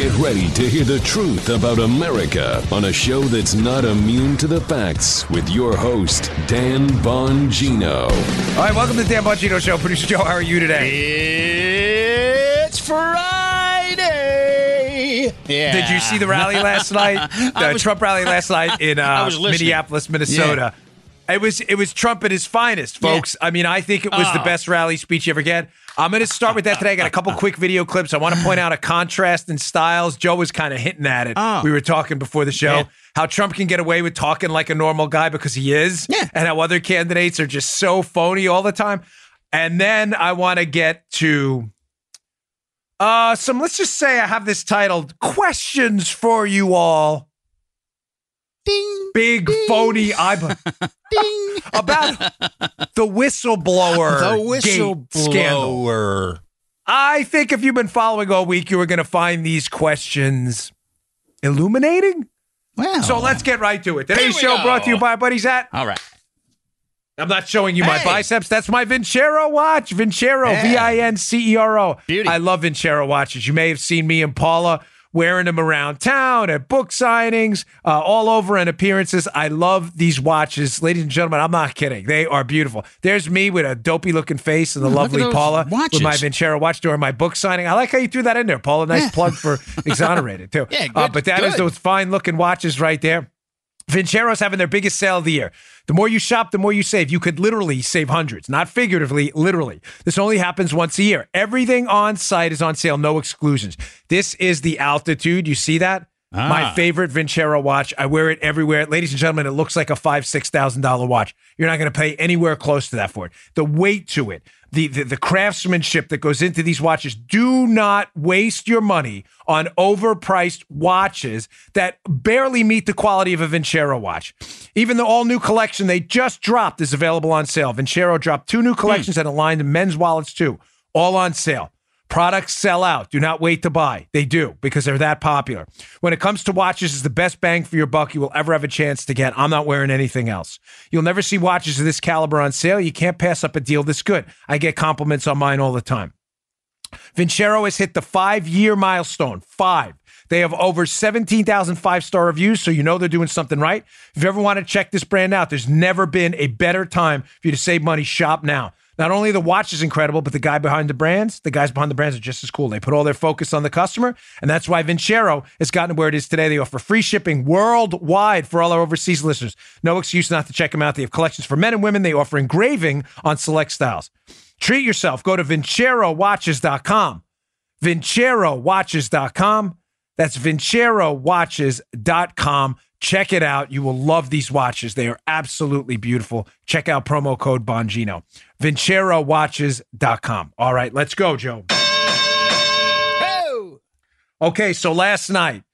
Get ready to hear the truth about America on a show that's not immune to the facts with your host, Dan Bongino. All right, welcome to the Dan Bongino Show. Producer Joe, how are you today? It's Friday. Yeah. Did you see the rally last night? The was- Trump rally last night in uh. Minneapolis, Minnesota. It was it was Trump at his finest, folks. I mean, I think it was the Oh. best rally speech you ever get. I'm going to start with that today. I got a couple quick video clips. I want to point out a contrast in styles. Joe was kind of hinting at it. Oh. We were talking before the show Yeah. how Trump can get away with talking like a normal guy because he is, Yeah. and how other candidates are just so phony all the time. And then I want to get to uh some let's just say I have this titled Questions for You All. Ding, Big ding, phony eyebrow ding. about the whistleblower the whistleblower. I think if you've been following all week, you were going to find these questions illuminating. Wow. So let's get right to it. Today's show go. brought to you by Buddy's at. All right. I'm not showing you my biceps. That's my Vincero watch. Vincero, Yeah. V I N C E R O. Beauty. I love Vincero watches. You may have seen me and Paula wearing them around town at book signings, uh, all over and appearances. I love these watches. Ladies and gentlemen, I'm not kidding. They are beautiful. There's me with a dopey looking face and the look lovely Paula with my Vincero watch during my book signing. I like how you threw that in there, Paula. Nice Yeah. plug for Exonerated, too. Yeah, Uh, but that is good. those fine looking watches right there. Vincero's having their biggest sale of the year. The more you shop, the more you save. You could literally save hundreds, not figuratively, literally. This only happens once a year. Everything on site is on sale, no exclusions. This is the altitude. You see that? My Ah. favorite Vincero watch. I wear it everywhere. Ladies and gentlemen, it looks like a five, six thousand dollar watch. You're not going to pay anywhere close to that for it. The weight to it, the, the the craftsmanship that goes into these watches. Do not waste your money on overpriced watches that barely meet the quality of a Vincero watch. Even the all new collection they just dropped is available on sale. Vincero dropped two new collections hmm. and aligned men's wallets too, all on sale. Products sell out. Do not wait to buy. They do because they're that popular. When it comes to watches, it's the best bang for your buck you will ever have a chance to get. I'm not wearing anything else. You'll never see watches of this caliber on sale. You can't pass up a deal this good. I get compliments on mine all the time. Vincero has hit the five year milestone. Five. They have over 17,000 five star reviews, so you know they're doing something right. If you ever want to check this brand out, there's never been a better time for you to save money. Shop now. Not only the watch is incredible, but the guy behind the brands, the guys behind the brands are just as cool. They put all their focus on the customer, and that's why Vincero has gotten where it is today. They offer free shipping worldwide for all our overseas listeners. No excuse not to check them out. They have collections for men and women. They offer engraving on select styles. Treat yourself. Go to VinceroWatches.com. VinceroWatches.com. That's VinceroWatches.com. Check it out. You will love these watches. They are absolutely beautiful. Check out promo code Bongino. VinceroWatches.com. All right, let's go, Joe. Oh. Okay, so last night,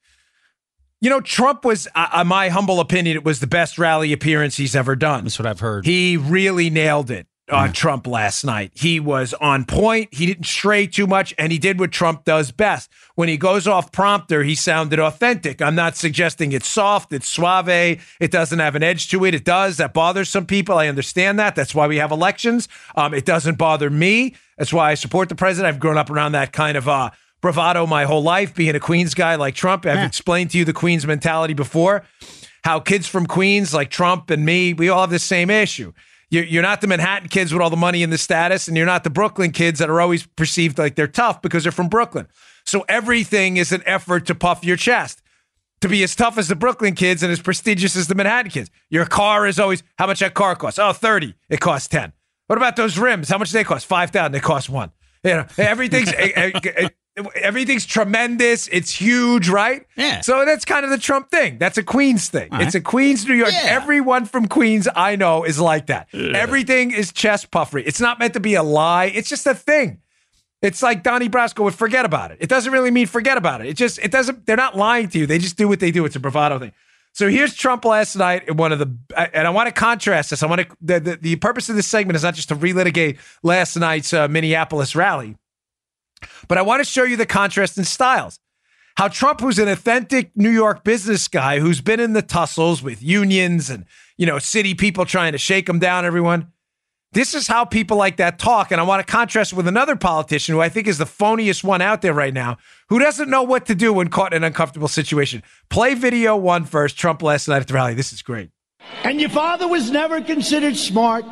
you know, Trump was, uh, uh, my humble opinion, it was the best rally appearance he's ever done. That's what I've heard. He really nailed it on Trump last night. He was on point. He didn't stray too much, and he did what Trump does best. When he goes off prompter, he sounded authentic. I'm not suggesting it's soft, it's suave, it doesn't have an edge to it. It does. That bothers some people. I understand that. That's why we have elections. Um, it doesn't bother me. That's why I support the president. I've grown up around that kind of uh, bravado my whole life, being a Queens guy like Trump. I've explained to you the Queens mentality before how kids from Queens like Trump and me, we all have the same issue. You're, not the Manhattan kids with all the money and the status, and you're not the Brooklyn kids that are always perceived like they're tough because they're from Brooklyn. So everything is an effort to puff your chest, to be as tough as the Brooklyn kids and as prestigious as the Manhattan kids. Your car is always how much that car costs? Oh, 30. It costs 10. What about those rims? How much do they cost? 5,000. They cost one. You know, everything's eh, eh, everything's tremendous. It's huge, right? Yeah. So that's kind of the Trump thing. That's a Queens thing. All It's right. a Queens, New York. Yeah. Everyone from Queens I know is like that. Everything is chest puffery. It's not meant to be a lie. It's just a thing. It's like Donnie Brasco would forget about it. It doesn't really mean forget about it. It just it doesn't. They're not lying to you. They just do what they do. It's a bravado thing. So here's Trump last night in one of the, and I want to contrast this. I want to the, the the purpose of this segment is not just to relitigate last night's uh, Minneapolis rally, but I want to show you the contrast in styles. How Trump, who's an authentic New York business guy who's been in the tussles with unions and you know city people trying to shake him down, everyone. This is how people like that talk. And I want to contrast with another politician who I think is the phoniest one out there right now, who doesn't know what to do when caught in an uncomfortable situation. Play video one first. Trump last night at the rally. This is great. And your father was never considered smart.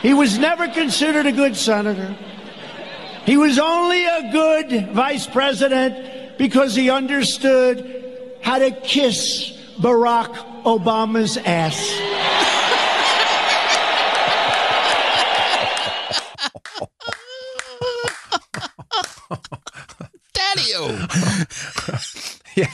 He was never considered a good senator. He was only a good vice president because he understood how to kiss Barack Obama's ass. Daddy-o. Yeah.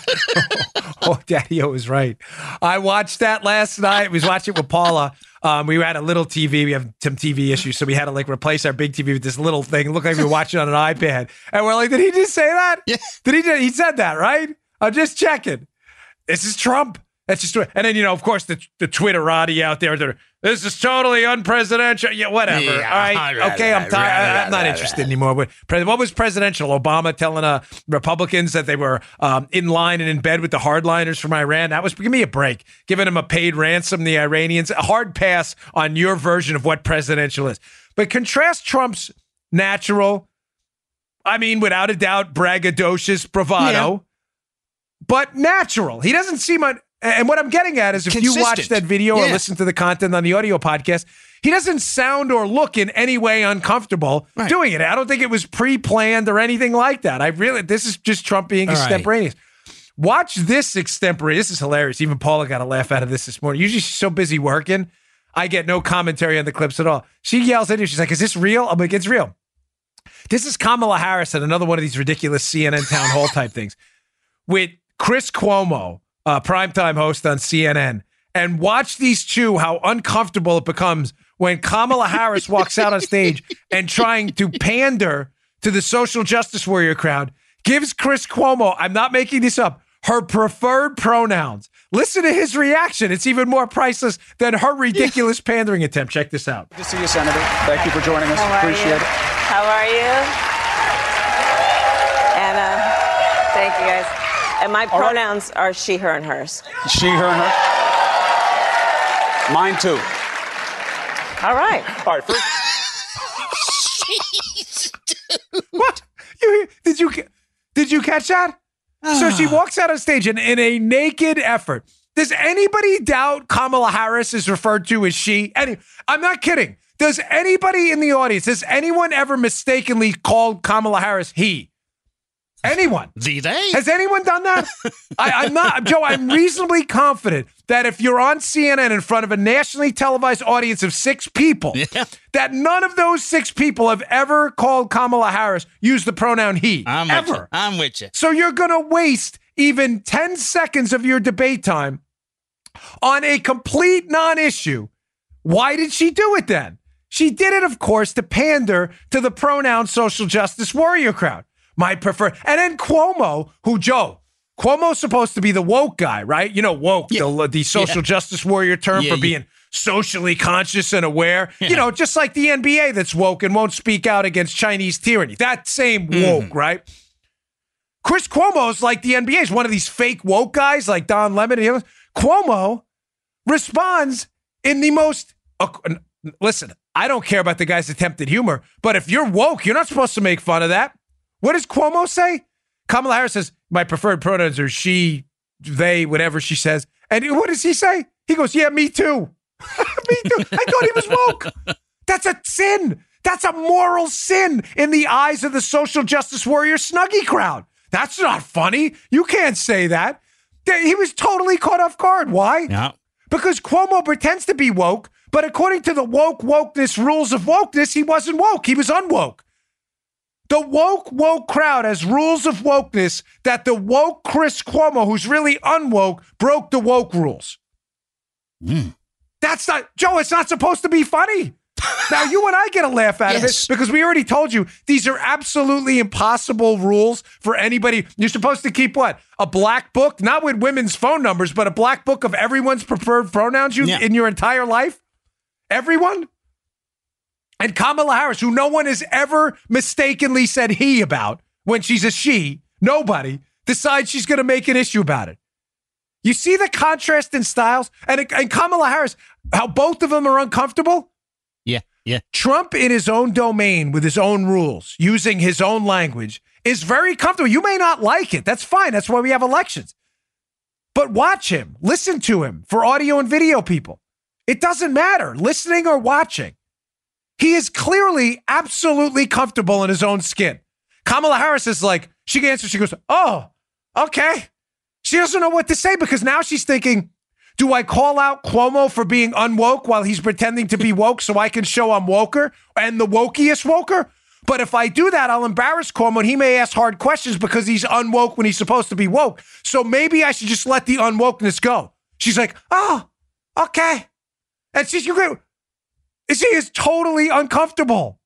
oh, Daddy O was right. I watched that last night. We was watching it with Paula. Um, we had a little TV. We have some TV issues, so we had to like replace our big TV with this little thing. It looked like we were watching on an iPad. And we're like, did he just say that? Yeah. Did he? Just, he said that, right? I'm just checking. This is Trump. That's just and then you know, of course, the the Twitterati out there. They're, this is totally unpresidential. Yeah, whatever. Yeah, All right, okay. I'm tired. I'm not interested anymore. What, was presidential? Obama telling uh, Republicans that they were um, in line and in bed with the hardliners from Iran. That was give me a break. Giving them a paid ransom, the Iranians. A hard pass on your version of what presidential is. But contrast Trump's natural, I mean, without a doubt, braggadocious bravado, but natural. He doesn't seem un- and what I'm getting at is if you watch that video or listen to the content on the audio podcast, he doesn't sound or look in any way uncomfortable Right. doing it. I don't think it was pre-planned or anything like that. I really this is just Trump being All right. extemporaneous. Watch this extemporaneous. This is hilarious. Even Paula got a laugh out of this this morning. Usually she's so busy working, I get no commentary on the clips at all. She yells at you. She's like, "Is this real?" I'm like, "It's real." This is Kamala Harris at another one of these ridiculous CNN town hall type things with Chris Cuomo, uh, primetime host on CNN, and watch these two how uncomfortable it becomes when Kamala Harris walks out on stage and trying to pander to the social justice warrior crowd gives Chris Cuomo, I'm not making this up, her preferred pronouns. Listen to his reaction. It's even more priceless than her ridiculous pandering attempt. Check this out. Good to see you, Senator. Thank you for joining us. How Appreciate you? it. How are you? And my All right. pronouns are she, her, and hers. She, her, and her. Mine too. All right. All right, first, What? You did you did you catch that? So she ah. walks out on stage and in a naked effort. Does anybody doubt Kamala Harris is referred to as she? Any I'm not kidding. Does anybody in the audience, has anyone ever mistakenly called Kamala Harris he? Anyone? The they? Has anyone done that? I, I'm not, Joe. I'm reasonably confident that if you're on CNN in front of a nationally televised audience of six people, Yeah. that none of those six people have ever called Kamala Harris use the pronoun he. I'm ever. with you. I'm with you. So you're going to waste even 10 seconds of your debate time on a complete non issue. Why did she do it then? She did it, of course, to pander to the pronoun social justice warrior crowd. My preferred. And then Cuomo, who, Joe, Cuomo's supposed to be the woke guy, right? You know, woke, the, the social justice warrior term Yeah, for yeah. being socially conscious and aware. You know, just like the NBA that's woke and won't speak out against Chinese tyranny. That same woke, right? Chris Cuomo's like the NBA is one of these fake woke guys like Don Lemon. And others. Cuomo responds in the most. uh, listen, I don't care about the guy's attempted humor, but if you're woke, you're not supposed to make fun of that. What does Cuomo say? Kamala Harris says, My preferred pronouns are she, they, whatever she says. And what does he say? He goes, Yeah, me too. me too. I thought he was woke. That's a sin. That's a moral sin in the eyes of the social justice warrior snuggie crowd. That's not funny. You can't say that. He was totally caught off guard. Why? Yeah. Because Cuomo pretends to be woke, but according to the woke wokeness rules of wokeness, he wasn't woke. He was unwoke. The woke woke crowd has rules of wokeness that the woke Chris Cuomo, who's really unwoke, broke the woke rules. Hmm. That's not Joe. It's not supposed to be funny. Now you and I get a laugh out Yes. of it because we already told you these are absolutely impossible rules for anybody. You're supposed to keep what a black book, not with women's phone numbers, but a black book of everyone's preferred pronouns you Yeah. in your entire life. Everyone. And Kamala Harris, who no one has ever mistakenly said he about when she's a she, nobody decides she's going to make an issue about it. You see the contrast in styles? And, and Kamala Harris, how both of them are uncomfortable? Yeah. Yeah. Trump in his own domain with his own rules, using his own language, is very comfortable. You may not like it. That's fine. That's why we have elections. But watch him, listen to him for audio and video people. It doesn't matter, listening or watching. He is clearly absolutely comfortable in his own skin. Kamala Harris is like, she answers, she goes, Oh, okay. She doesn't know what to say because now she's thinking, do I call out Cuomo for being unwoke while he's pretending to be woke so I can show I'm woker and the wokiest woker? But if I do that, I'll embarrass Cuomo and he may ask hard questions because he's unwoke when he's supposed to be woke. So maybe I should just let the unwokeness go. She's like, oh, okay. And she's, go, she is totally uncomfortable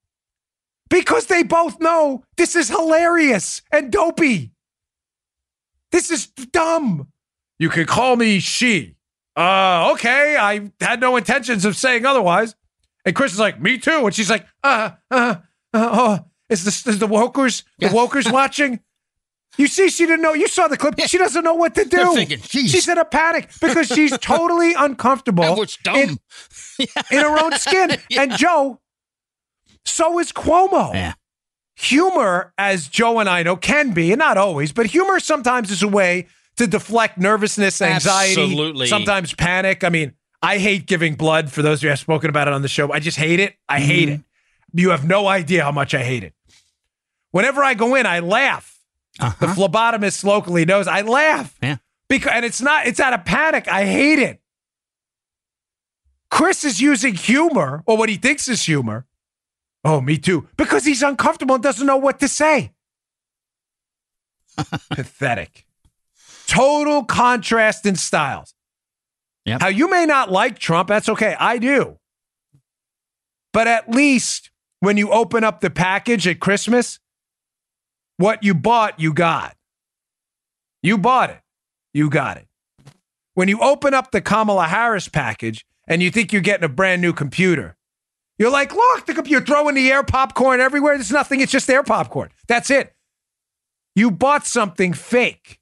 because they both know this is hilarious and dopey. This is dumb. You can call me she. Uh, okay. I had no intentions of saying otherwise. And Chris is like, me too. And she's like, uh, uh, uh, oh, is this is the wokers, the wokers watching? You see, she didn't know. You saw the clip. She doesn't know what to do. Thinking, she's in a panic because she's totally uncomfortable dumb. in, in her own skin. And Joe, so is Cuomo. Yeah. Humor, as Joe and I know, can be, and not always, but humor sometimes is a way to deflect nervousness, anxiety, Absolutely. sometimes panic. I mean, I hate giving blood for those of you who have spoken about it on the show. I just hate it. I hate Mm-hmm. it. You have no idea how much I hate it. Whenever I go in, I laugh. The uh-huh. phlebotomist locally knows I laugh. Yeah. Because and it's not it's out of panic. I hate it. Chris is using humor or what he thinks is humor. Oh, me too. Because he's uncomfortable and doesn't know what to say. Pathetic. Total contrast in styles. Yep. How you may not like Trump, that's okay. I do. But at least when you open up the package at Christmas, what you bought, you got. You bought it. You got it. When you open up the Kamala Harris package and you think you're getting a brand new computer, you're like, look, the computer, throwing the air popcorn everywhere. There's nothing. It's just air popcorn. That's it. You bought something fake.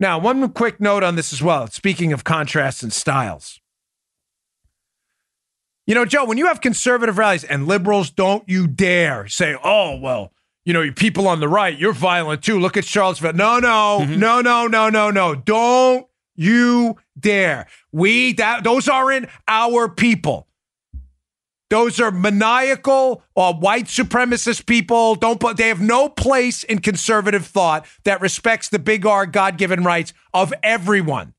Now, one quick note on this as well. Speaking of contrasts and styles. You know, Joe, when you have conservative rallies and liberals, don't you dare say, oh, well, you know, you people on the right, you're violent too. Look at Charlottesville. No, no, no, no, no, no, no. Don't you dare. We, that, those aren't our people. Those are maniacal uh, white supremacist people. Don't put, they have no place in conservative thought that respects the big R God given rights of everyone.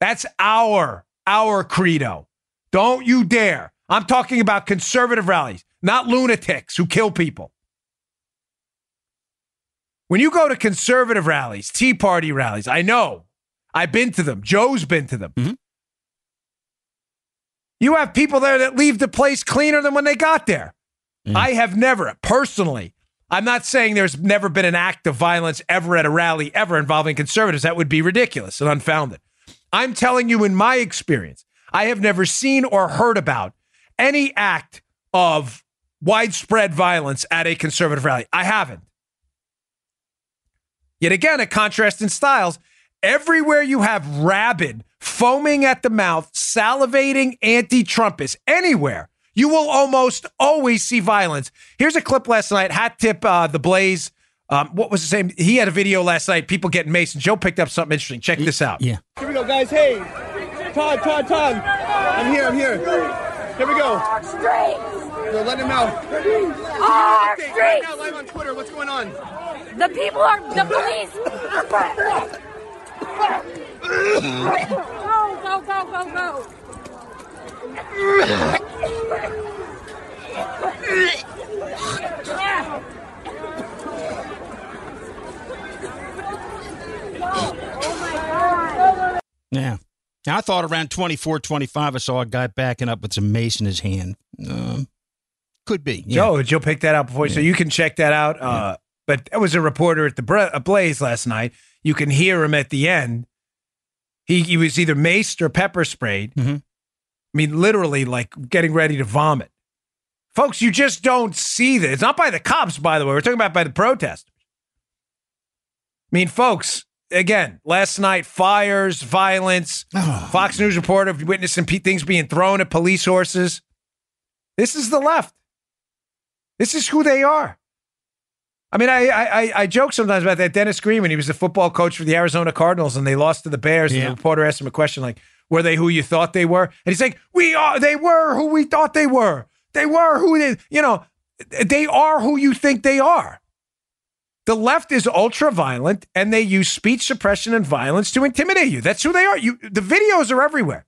That's our our credo. Don't you dare. I'm talking about conservative rallies, not lunatics who kill people. When you go to conservative rallies, Tea Party rallies, I know. I've been to them. Joe's been to them. Mm-hmm. You have people there that leave the place cleaner than when they got there. Mm. I have never, personally, I'm not saying there's never been an act of violence ever at a rally ever involving conservatives. That would be ridiculous and unfounded. I'm telling you, in my experience, I have never seen or heard about any act of widespread violence at a conservative rally. I haven't. Yet again, a contrast in styles. Everywhere you have rabid, foaming at the mouth, salivating anti Trumpists, anywhere, you will almost always see violence. Here's a clip last night. Hat tip uh, the Blaze. Um, what was the same? He had a video last night. People getting Mason. Joe picked up something interesting. Check this out. Yeah. Here we go, guys. Hey, Todd, Todd, Todd. I'm here. I'm here. Here we go. Yo, let him out. Our Update right now, live on Twitter. What's going on? The people are the police. Go, go, go, go, go. Now, I thought around 24, 25, I saw a guy backing up with some mace in his hand. Um, could be. Yeah. Joe, Joe picked that out before, so you can check that out. Uh, but there was a reporter at the Bra- uh, Blaze last night. You can hear him at the end. He he was either maced or pepper sprayed. Mhm. I mean, literally, like getting ready to vomit. Folks, you just don't see this. It's not by the cops, by the way. We're talking about by the protesters. I mean, folks, again, last night, fires, violence, Fox News reporter witnessing things being thrown at police horses. This is the left. This is who they are. I mean, I, I I joke sometimes about that. Dennis Green, when he was the football coach for the Arizona Cardinals and they lost to the Bears, and the reporter asked him a question like, "Were they who you thought they were?" And he's like, "We are. They were who we thought they were. They were who they. You know, they are who you think they are." The left is ultra violent and they use speech suppression and violence to intimidate you. That's who they are. You the videos are everywhere.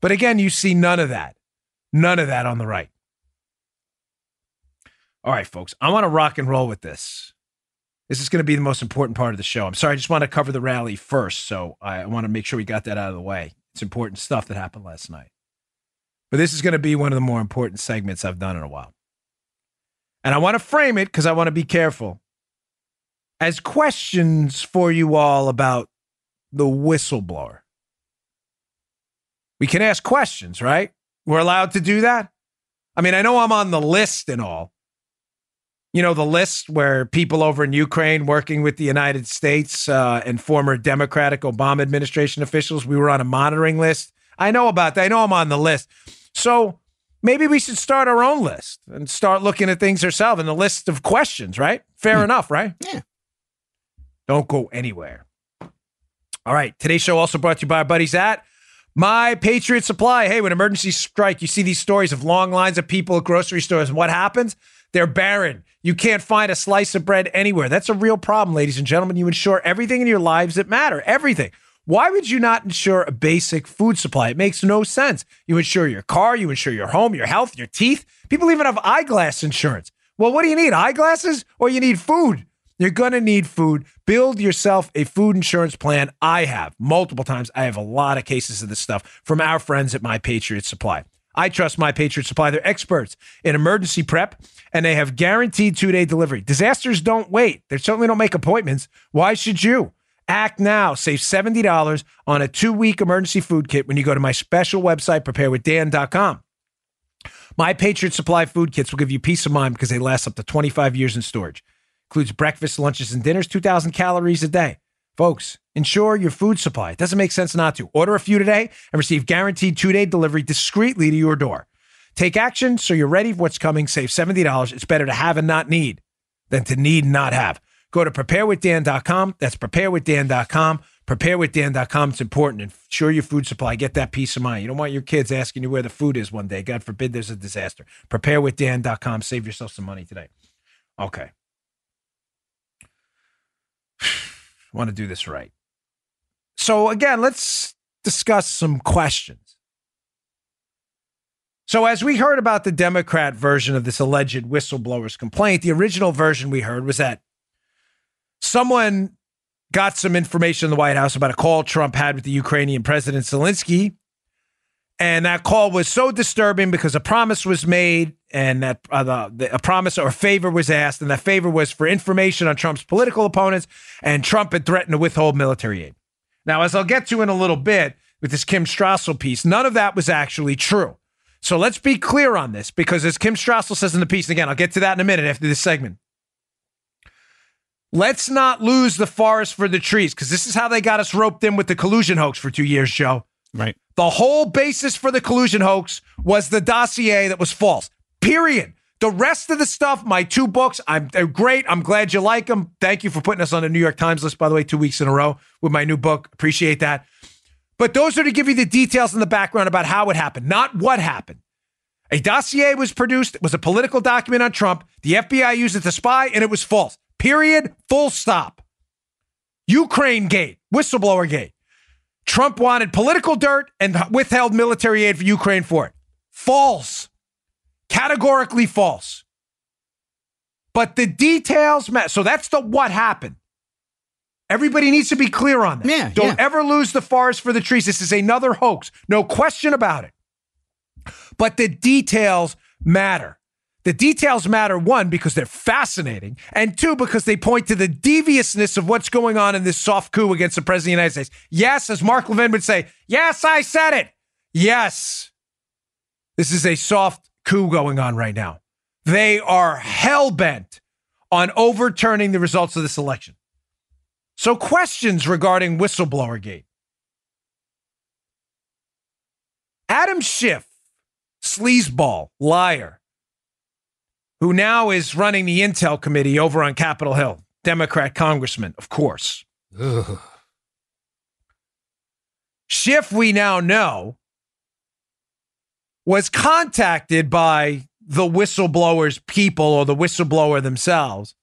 But again, you see none of that. None of that on the right. All right, folks, I want to rock and roll with this. This is going to be the most important part of the show. I'm sorry, I just want to cover the rally first. So I want to make sure we got that out of the way. It's important stuff that happened last night. But this is going to be one of the more important segments I've done in a while. And I want to frame it because I want to be careful as questions for you all about the whistleblower. We can ask questions, right? We're allowed to do that. I mean, I know I'm on the list and all. You know, the list where people over in Ukraine working with the United States uh, and former Democratic Obama administration officials, we were on a monitoring list. I know about that. I know I'm on the list. So maybe we should start our own list and start looking at things ourselves and a list of questions, right? Fair enough, right? Yeah. Don't go anywhere. All right. Today's show also brought to you by our buddies at My Patriot Supply. Hey, when emergencies strike, you see these stories of long lines of people at grocery stores. And what happens? They're barren. You can't find a slice of bread anywhere. That's a real problem, ladies and gentlemen. You insure everything in your lives that matter. Everything. Why would you not insure a basic food supply? It makes no sense. You insure your car, you insure your home, your health, your teeth. People even have eyeglass insurance. Well, what do you need? Eyeglasses or you need food? You're going to need food. Build yourself a food insurance plan. I have multiple times. I have a lot of cases of this stuff from our friends at My Patriot Supply. I trust My Patriot Supply. They're experts in emergency prep and they have guaranteed two day delivery. Disasters don't wait. They certainly don't make appointments. Why should you? Act now. Save $70 on a two week emergency food kit when you go to my special website, preparewithdan.com. My Patriot Supply food kits will give you peace of mind because they last up to 25 years in storage. Includes breakfast, lunches, and dinners, 2,000 calories a day. Folks, ensure your food supply. It doesn't make sense not to. Order a few today and receive guaranteed two day delivery discreetly to your door. Take action so you're ready for what's coming. Save $70. It's better to have and not need than to need and not have. Go to preparewithdan.com. That's preparewithdan.com. Preparewithdan.com. It's important. Ensure your food supply. Get that peace of mind. You don't want your kids asking you where the food is one day. God forbid there's a disaster. Preparewithdan.com. Save yourself some money today. Okay. I want to do this right. So, again, let's discuss some questions. So, as we heard about the Democrat version of this alleged whistleblower's complaint, the original version we heard was that someone got some information in the White House about a call Trump had with the Ukrainian President Zelensky. And that call was so disturbing because a promise was made and that uh, the, the, a promise or favor was asked. And that favor was for information on Trump's political opponents. And Trump had threatened to withhold military aid. Now, as I'll get to in a little bit with this Kim Strassel piece, none of that was actually true. So let's be clear on this because as Kim Strassel says in the piece, and again, I'll get to that in a minute after this segment. Let's not lose the forest for the trees because this is how they got us roped in with the collusion hoax for two years, Joe. Right. The whole basis for the collusion hoax was the dossier that was false. Period. The rest of the stuff, my two books, I'm they're great. I'm glad you like them. Thank you for putting us on the New York Times list, by the way, two weeks in a row with my new book. Appreciate that. But those are to give you the details in the background about how it happened, not what happened. A dossier was produced, it was a political document on Trump. The FBI used it to spy, and it was false. Period. Full stop. Ukraine gate, whistleblower gate. Trump wanted political dirt and withheld military aid for Ukraine for it. False. Categorically false. But the details matter. So that's the what happened. Everybody needs to be clear on that. Yeah, Don't yeah. ever lose the forest for the trees. This is another hoax. No question about it. But the details matter. The details matter, one, because they're fascinating, and two, because they point to the deviousness of what's going on in this soft coup against the President of the United States. Yes, as Mark Levin would say, yes, I said it. Yes. This is a soft coup going on right now. They are hell bent on overturning the results of this election. So, questions regarding whistleblower gate. Adam Schiff, sleazeball, liar, who now is running the Intel committee over on Capitol Hill, Democrat congressman, of course. Ugh. Schiff, we now know, was contacted by the whistleblower's people or the whistleblower themselves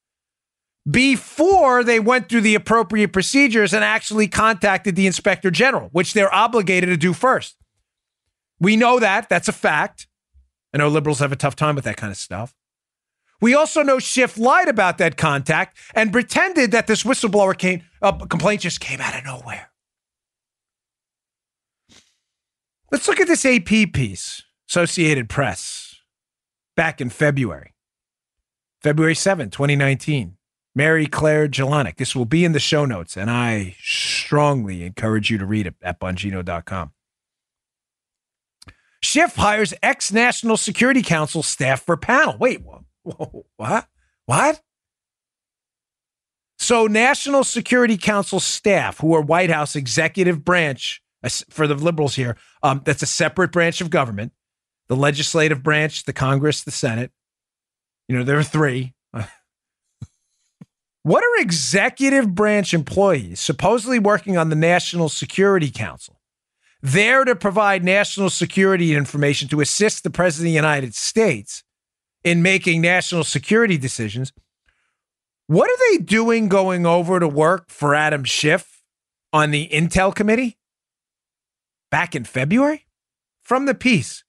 before they went through the appropriate procedures and actually contacted the inspector general, which they're obligated to do first. We know that. That's a fact. I know liberals have a tough time with that kind of stuff. We also know Schiff lied about that contact and pretended that this whistleblower came, uh, complaint just came out of nowhere. Let's look at this AP piece, Associated Press, back in February, February 7, 2019. Mary Clare Jalonick. This will be in the show notes, and I strongly encourage you to read it at bongino.com. Schiff hires ex National Security Council staff for panel. Wait, what? What? So, National Security Council staff, who are White House executive branch for the liberals here, um, that's a separate branch of government. The legislative branch, the Congress, the Senate. You know, there are three. what are executive branch employees supposedly working on the National Security Council? There to provide national security information to assist the President of the United States in making national security decisions. What are they doing going over to work for Adam Schiff on the Intel Committee back in February? From the piece.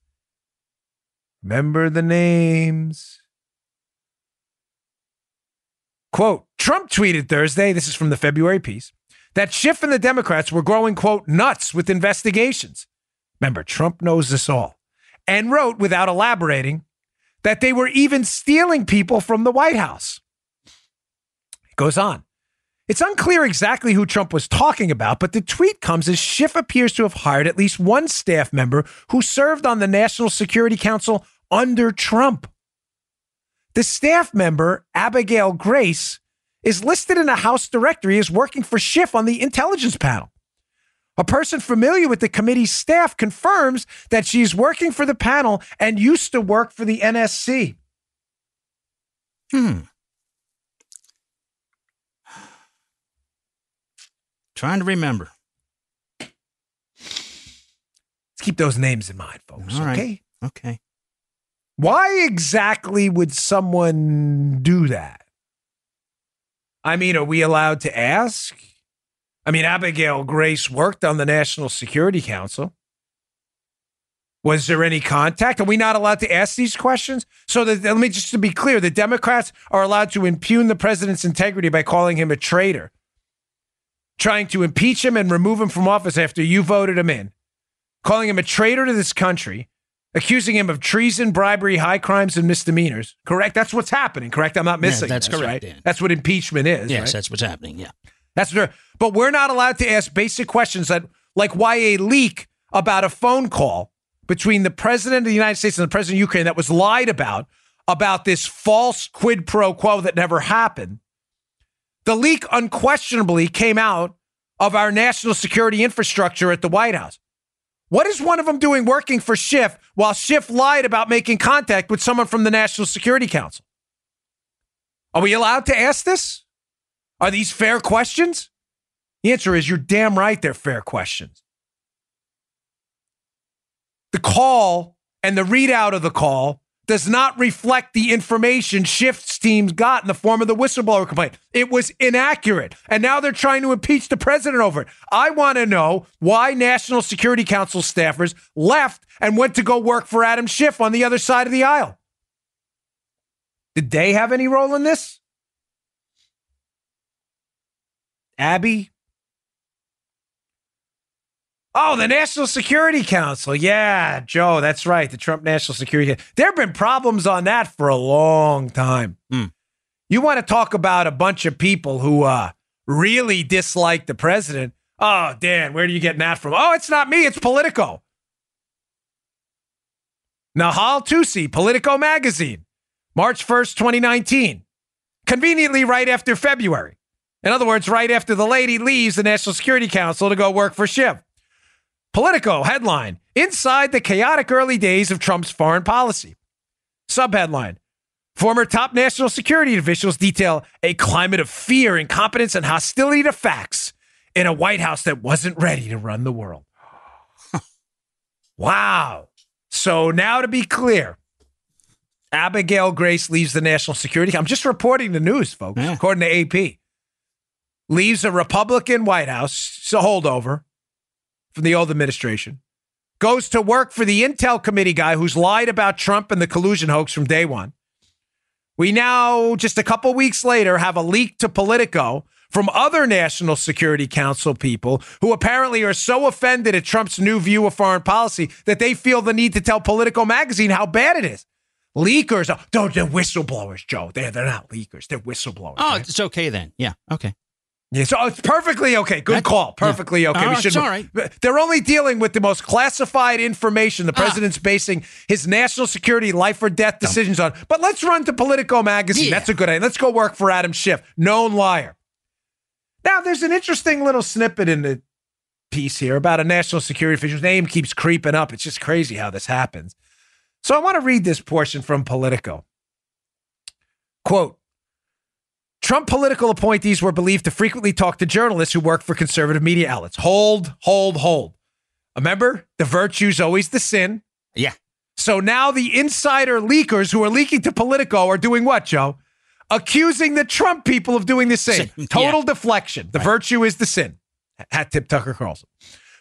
Remember the names. Quote Trump tweeted Thursday, this is from the February piece, that Schiff and the Democrats were growing, quote, nuts with investigations. Remember, Trump knows this all. And wrote, without elaborating, that they were even stealing people from the White House. It goes on. It's unclear exactly who Trump was talking about, but the tweet comes as Schiff appears to have hired at least one staff member who served on the National Security Council under Trump. The staff member, Abigail Grace, is listed in a House directory as working for Schiff on the intelligence panel. A person familiar with the committee's staff confirms that she's working for the panel and used to work for the NSC. Hmm. Trying to remember. Let's keep those names in mind, folks. All right. Okay. Why exactly would someone do that? I mean, are we allowed to ask? I mean, Abigail Grace worked on the National Security Council. Was there any contact? Are we not allowed to ask these questions? So that, let me just to be clear, the Democrats are allowed to impugn the president's integrity by calling him a traitor, trying to impeach him and remove him from office after you voted him in, calling him a traitor to this country, accusing him of treason, bribery, high crimes, and misdemeanors. Correct? That's what's happening. Correct? I'm not missing. that's this, correct, Right? Dan. That's what impeachment is. Yes, right? that's what's happening. Yeah. That's what. But we're not allowed to ask basic questions that, like, why a leak about a phone call between the president of the United States and the president of Ukraine that was lied about about this false quid pro quo that never happened. The leak unquestionably came out of our national security infrastructure at the White House. What is one of them doing working for Schiff while Schiff lied about making contact with someone from the National Security Council? Are we allowed to ask this? Are these fair questions? The answer is you're damn right they're fair questions. The call and the readout of the call does not reflect the information Schiff's teams got in the form of the whistleblower complaint. It was inaccurate. And now they're trying to impeach the president over it. I want to know why National Security Council staffers left and went to go work for Adam Schiff on the other side of the aisle. Did they have any role in this? Abby? Oh, the National Security Council. Yeah, Joe, that's right. The Trump National Security. There have been problems on that for a long time. Hmm. You want to talk about a bunch of people who uh, really dislike the president? Oh, Dan, where are you getting that from? Oh, it's not me. It's Politico. Nahal Toosi, Politico magazine, March 1st, 2019. Conveniently right after February. In other words, right after the lady leaves the National Security Council to go work for Schiff. Politico headline Inside the chaotic early days of Trump's foreign policy. Subheadline Former top national security officials detail a climate of fear, incompetence, and hostility to facts in a White House that wasn't ready to run the world. wow. So now to be clear, Abigail Grace leaves the national security. I'm just reporting the news, folks, Yeah. according to AP. Leaves a Republican White House, it's a holdover from the old administration. Goes to work for the Intel Committee guy who's lied about Trump and the collusion hoax from day one. We now, just a couple weeks later, have a leak to Politico from other National Security Council people who apparently are so offended at Trump's new view of foreign policy that they feel the need to tell Politico magazine how bad it is. Leakers, don't, they're whistleblowers, Joe. They're, they're not leakers, they're whistleblowers. Oh, it's okay then. Yeah. Okay. Yeah, so it's perfectly okay. Good call. Perfectly yeah. okay. Oh, we it's should. all right. They're only dealing with the most classified information the Ah. president's basing his national security life or death decisions on. But let's run to Politico magazine. Yeah. That's a good idea. Let's go work for Adam Schiff, known liar. Now, there's an interesting little snippet in the piece here about a national security official's name keeps creeping up. It's just crazy how this happens. So I want to read this portion from Politico. Quote Trump political appointees were believed to frequently talk to journalists who work for conservative media outlets. Hold, hold, hold. Remember, the virtue's always the sin. Yeah. So now the insider leakers who are leaking to Politico are doing what, Joe? Accusing the Trump people of doing the same. Total yeah. deflection. The virtue is the sin. Hat tip Tucker Carlson.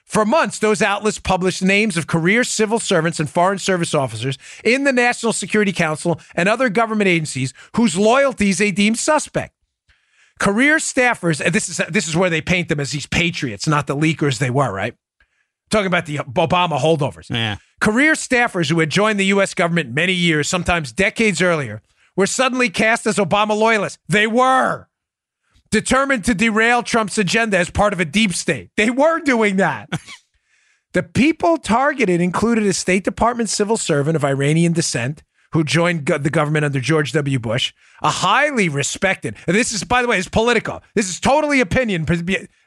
For months, those outlets published names of career civil servants and foreign service officers in the National Security Council and other government agencies whose loyalties they deemed suspect. Career staffers, and this is this is where they paint them as these patriots, not the leakers they were, right? Talking about the Obama holdovers. Yeah. Career staffers who had joined the U.S. government many years, sometimes decades earlier, were suddenly cast as Obama loyalists. They were determined to derail Trump's agenda as part of a deep state. They were doing that. the people targeted included a State Department civil servant of Iranian descent who joined the government under George W. Bush, a highly respected, this is, by the way, is political. This is totally opinion.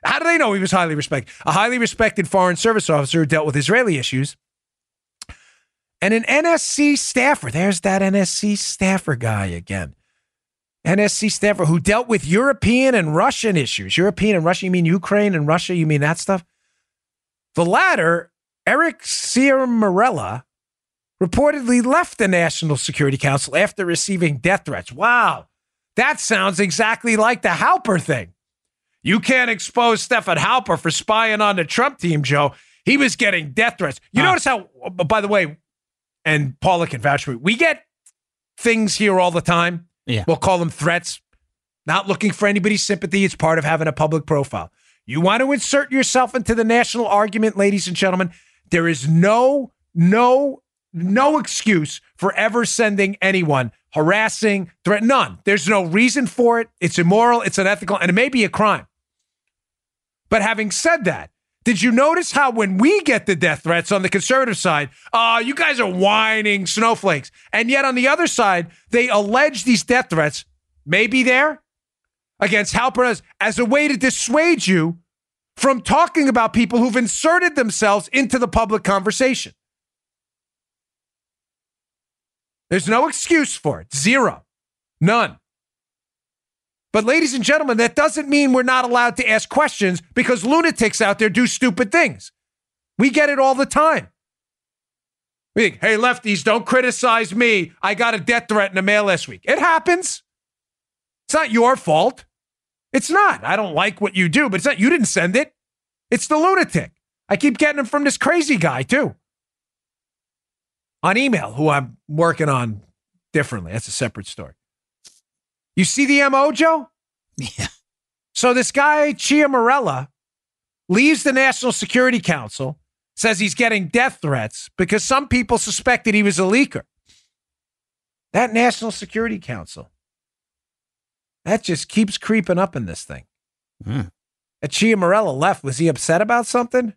How do they know he was highly respected? A highly respected foreign service officer who dealt with Israeli issues and an NSC staffer. There's that NSC staffer guy again. NSC staffer who dealt with European and Russian issues. European and Russia, you mean Ukraine and Russia, you mean that stuff? The latter, Eric Ciaramella, reportedly left the National Security Council after receiving death threats. Wow, that sounds exactly like the Halper thing. You can't expose Stefan Halper for spying on the Trump team, Joe. He was getting death threats. You Huh. notice how, by the way, and Paula can vouch for me, we get things here all the time. Yeah. We'll call them threats. Not looking for anybody's sympathy. It's part of having a public profile. You want to insert yourself into the national argument, ladies and gentlemen. There is no, no, no excuse for ever sending anyone harassing, threat. None. There's no reason for it. It's immoral, it's unethical, and it may be a crime. But having said that, did you notice how when we get the death threats on the conservative side, uh, you guys are whining snowflakes. And yet on the other side, they allege these death threats may be there against Halpern as a way to dissuade you from talking about people who've inserted themselves into the public conversation. There's no excuse for it. Zero. None. But, ladies and gentlemen, that doesn't mean we're not allowed to ask questions because lunatics out there do stupid things. We get it all the time. We think, hey, lefties, don't criticize me. I got a death threat in the mail last week. It happens. It's not your fault. It's not. I don't like what you do, but it's not. You didn't send it. It's the lunatic. I keep getting them from this crazy guy, too. On email, who I'm working on differently. That's a separate story. You see the MO, Joe? Yeah. So this guy, Ciaramella, leaves the National Security Council, says he's getting death threats because some people suspected he was a leaker. That National Security Council, that just keeps creeping up in this thing. Hmm. That Ciaramella left, was he upset about something?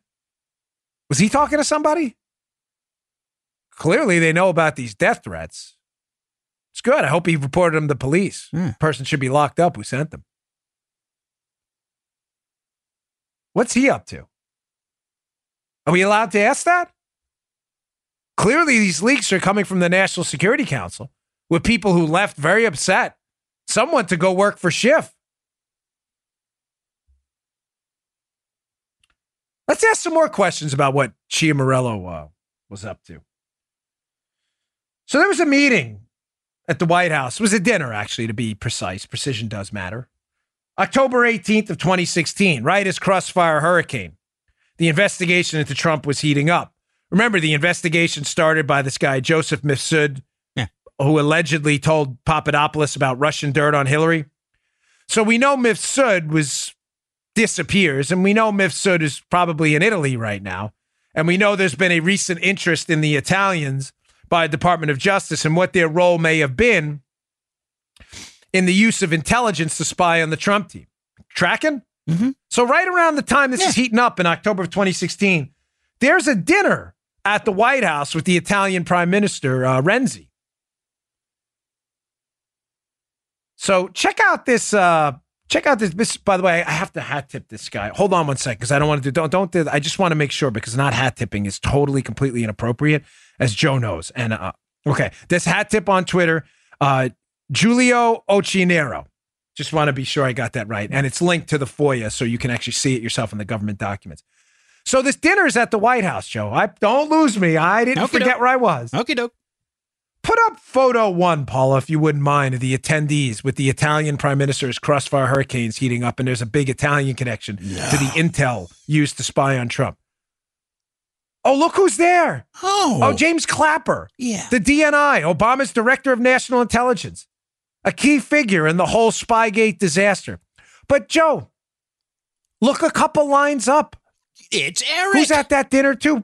Was he talking to somebody? Clearly, they know about these death threats. It's good. I hope he reported them to police. Hmm. Person should be locked up who sent them. What's he up to? Are we allowed to ask that? Clearly, these leaks are coming from the National Security Council with people who left very upset. Someone to go work for Schiff. Let's ask some more questions about what Ciaramella uh, was up to. So there was a meeting at the White House. It was a dinner, actually, to be precise. Precision does matter. October 18th of 2016, right as Crossfire Hurricane. The investigation into Trump was heating up. Remember, the investigation started by this guy, Joseph Mifsud, Yeah. who allegedly told Papadopoulos about Russian dirt on Hillary. So we know Mifsud was disappears, and we know Mifsud is probably in Italy right now. And we know there's been a recent interest in the Italians by the Department of Justice and what their role may have been in the use of intelligence to spy on the Trump team. Tracking? Mhm. So, right around the time this is heating up in October of 2016, there's a dinner at the White House with the Italian Prime Minister, uh, Renzi. So, check out this. Uh, check out this, this. By the way, I have to hat tip this guy. Hold on one second, because I don't want to do. Don't don't. Do, I just want to make sure because not hat tipping is totally completely inappropriate, as Joe knows. And uh, okay, this hat tip on Twitter, uh, Giulio Ochinero. Just want to be sure I got that right, and it's linked to the FOIA, so you can actually see it yourself in the government documents. So this dinner is at the White House, Joe. I don't lose me. I didn't Okey-doke. forget where I was. Okay, doke. Put up photo one, Paula, if you wouldn't mind, of the attendees with the Italian prime minister's crossfire hurricanes heating up, and there's a big Italian connection to the intel used to spy on Trump. Oh, look who's there. Oh. Oh, James Clapper, yeah. the DNI, Obama's director of national intelligence, a key figure in the whole Spygate disaster. But, Joe, look a couple lines up. It's Eric. Who's at that dinner, too?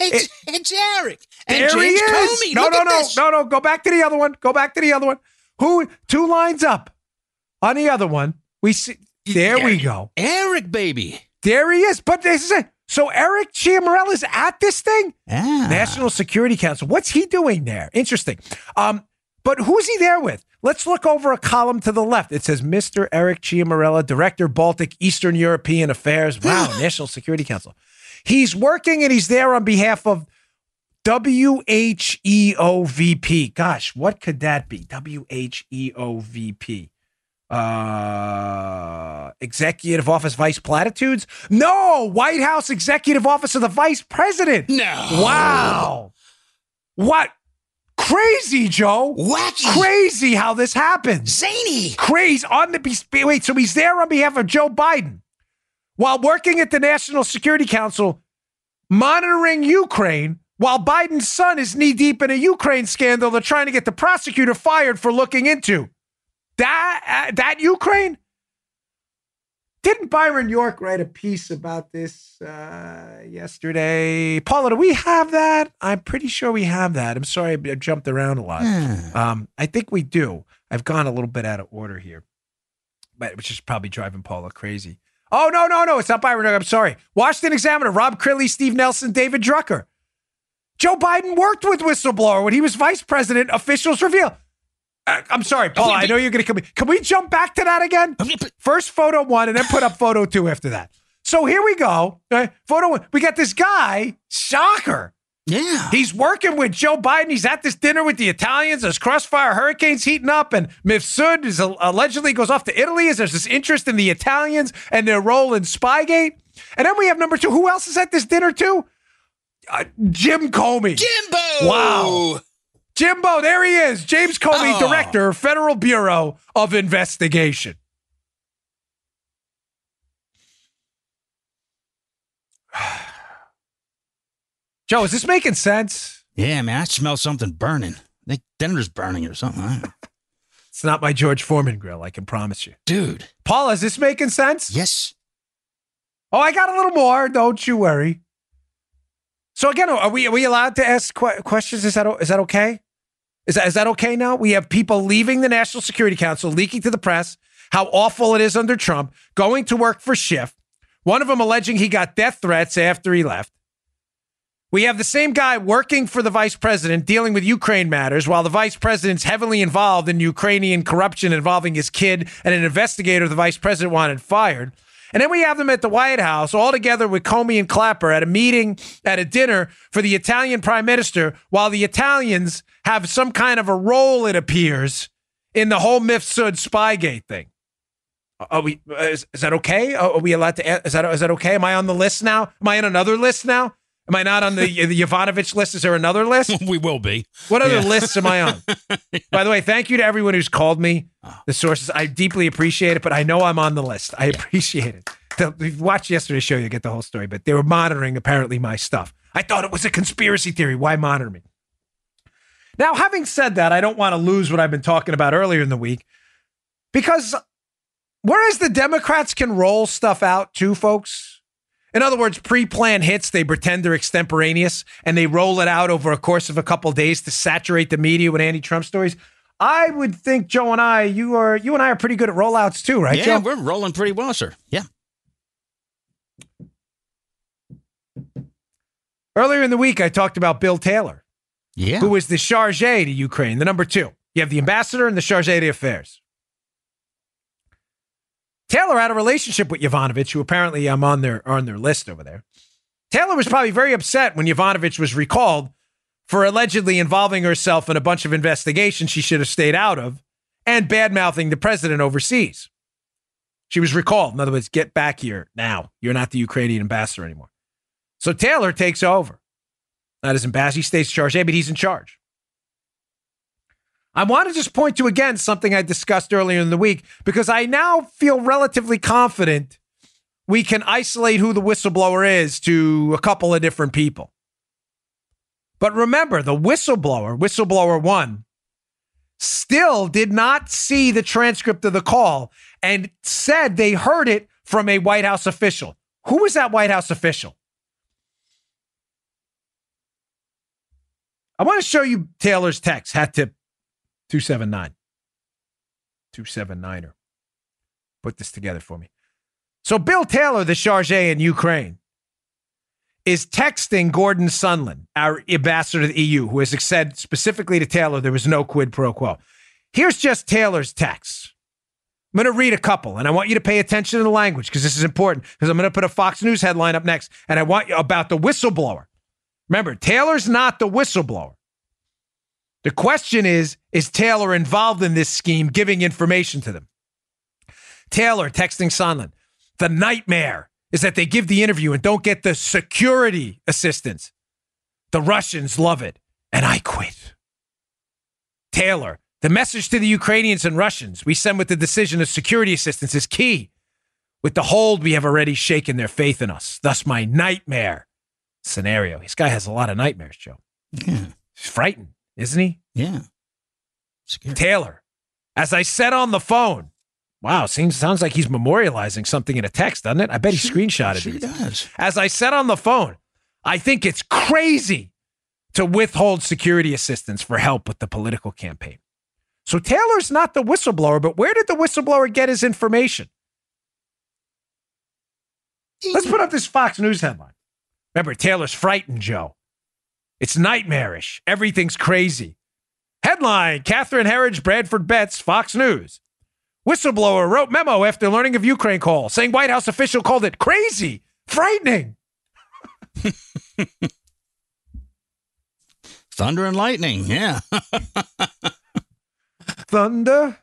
It's, it's Eric. And there James he is. Comey. No, Look no, no, this. no, no. Go back to the other one. Go back to the other one. Who? Two lines up. On the other one, we see. There we go. Eric, baby. There he is. But this is it. So Eric Ciaramella is at this thing. Ah. National Security Council. What's he doing there? Interesting. Um, but who's he there with? Let's look over a column to the left. It says Mr. Eric Ciaramella, Director, Baltic Eastern European Affairs. Wow, National Security Council. He's working and he's there on behalf of WHEOVP. Gosh, what could that be? WHEOVP. Uh, Executive Office Vice Platitudes? No, White House Executive Office of the Vice President. No. Wow. What? Crazy, Joe. Wacky. Crazy how this happens. Zany. Crazy on the be- wait. So he's there on behalf of Joe Biden while working at the National Security Council, monitoring Ukraine. While Biden's son is knee deep in a Ukraine scandal, they're trying to get the prosecutor fired for looking into that. Uh, that Ukraine. Didn't Byron York write a piece about this uh, yesterday? Paula, do we have that? I'm pretty sure we have that. I'm sorry I jumped around a lot. Um, I think we do. I've gone a little bit out of order here, but which is probably driving Paula crazy. Oh no, no, no! It's not Byron. York. I'm sorry. Washington Examiner, Rob Crilly, Steve Nelson, David Drucker. Joe Biden worked with whistleblower when he was vice president. Officials reveal. Uh, I'm sorry, Paula. I know you're going to come. Can we jump back to that again? First photo one, and then put up photo two after that. So here we go. Uh, photo one. We got this guy. Shocker. Yeah. He's working with Joe Biden. He's at this dinner with the Italians There's crossfire hurricanes heating up, and Mifsud is allegedly goes off to Italy as there's this interest in the Italians and their role in Spygate. And then we have number two. Who else is at this dinner too? Uh, Jim Comey. Jimbo. Wow. Jimbo, there he is. James Comey, Oh. Director, Federal Bureau of Investigation. Joe, is this making sense? Yeah, man. I smell something burning. I think dinner's burning or something. I don't know. It's not my George Foreman grill, I can promise you. Dude. Paul, is this making sense? Yes. Oh, I got a little more. Don't you worry. So again, are we are we allowed to ask que- questions? Is that is that okay? Is that is that okay now? We have people leaving the National Security Council, leaking to the press how awful it is under Trump, going to work for Schiff. One of them alleging he got death threats after he left. We have the same guy working for the vice president dealing with Ukraine matters while the vice president's heavily involved in Ukrainian corruption involving his kid and an investigator the vice president wanted fired. And then we have them at the White House all together with Comey and Clapper at a meeting, at a dinner for the Italian prime minister, while the Italians have some kind of a role, it appears, in the whole Mifsud Spygate thing. Are we? Uh, is, is that okay? Are we allowed to? Is that is that okay? Am I on the list now? Am I on another list now? Am I not on the the Yovanovitch list? Is there another list? we will be. What other Yeah. lists am I on? By the way, thank you to everyone who's called me. Ah. The sources, I deeply appreciate it, but I know I'm on the list. I appreciate it. The, if you watch yesterday's show, you get the whole story. But they were monitoring apparently my stuff. I thought it was a conspiracy theory. Why monitor me? Now, having said that, I don't want to lose what I've been talking about earlier in the week because whereas the Democrats can roll stuff out too, folks. In other words, pre-planned hits, they pretend they're extemporaneous and they roll it out over a course of a couple days to saturate the media with anti-Trump stories. I would think Joe and I, you are you and I are pretty good at rollouts too, right, yeah, Joe? we're rolling pretty well, sir. Yeah. Earlier in the week, I talked about Bill Taylor, Yeah. who was the charge to Ukraine, the number two. You have the ambassador and the charge d'affaires. Taylor had a relationship with Yovanovitch, who apparently I'm on their on their list over there. Taylor was probably very upset when Yovanovitch was recalled for allegedly involving herself in a bunch of investigations she should have stayed out of and bad mouthing the president overseas. She was recalled. In other words, get back here now. You're not the Ukrainian ambassador anymore. So Taylor takes over. Not his ambassador. He stays chargé, but he's in charge. I want to just point to again something I discussed earlier in the week because I now feel relatively confident we can isolate who the whistleblower is to a couple of different people. But remember, the whistleblower, whistleblower one, still did not see the transcript of the call and said they heard it from a White House official. Who was that White House official? I want to show you Taylor's text, hat tip 279. 279er. Put this together for me. So Bill Taylor, the charge in Ukraine, is texting Gordon Sondland, our ambassador to the EU, who has said specifically to Taylor there was no quid pro quo. Here's just Taylor's text. I'm going to read a couple, and I want you to pay attention to the language because this is important. Because I'm going to put a Fox News headline up next, and I want you about the whistleblower. Remember, Taylor's not the whistleblower. The question is Is Taylor involved in this scheme, giving information to them? Taylor texting Sondland. The nightmare is that they give the interview and don't get the security assistance. The Russians love it, and I quit. Taylor, the message to the Ukrainians and Russians we send with the decision of security assistance is key. With the hold, we have already shaken their faith in us. Thus, my nightmare scenario. This guy has a lot of nightmares, Joe. Yeah. He's frightened, isn't he? Yeah. Scary. Taylor, as I said on the phone, wow, seems sounds like he's memorializing something in a text, doesn't it? I bet he screenshotted Sure these. does. As I said on the phone, I think it's crazy to withhold security assistance for help with the political campaign. So Taylor's not the whistleblower, but where did the whistleblower get his information? Let's put up this Fox News headline. Remember, Taylor's frightened, Joe. It's nightmarish. Everything's crazy. Headline Catherine Herridge, Bradford Betz, Fox News. Whistleblower wrote memo after learning of Ukraine call, saying White House official called it crazy, frightening. Thunder and lightning. Yeah. Thunder.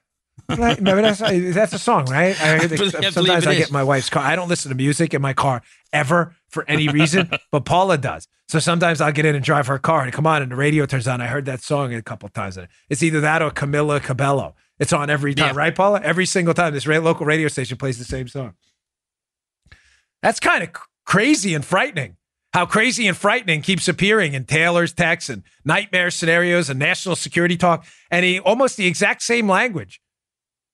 Right? Remember that's that's a song, right? I sometimes I get my wife's car. I don't listen to music in my car ever for any reason, but Paula does. So sometimes I'll get in and drive her car and come on, and the radio turns on. I heard that song a couple times. It's either that or Camila Cabello. It's on every time, Yeah. right, Paula? Every single time this local radio station plays the same song. That's kind of crazy and frightening. How crazy and frightening keeps appearing in Taylor's texts and nightmare scenarios and national security talk, and he almost the exact same language.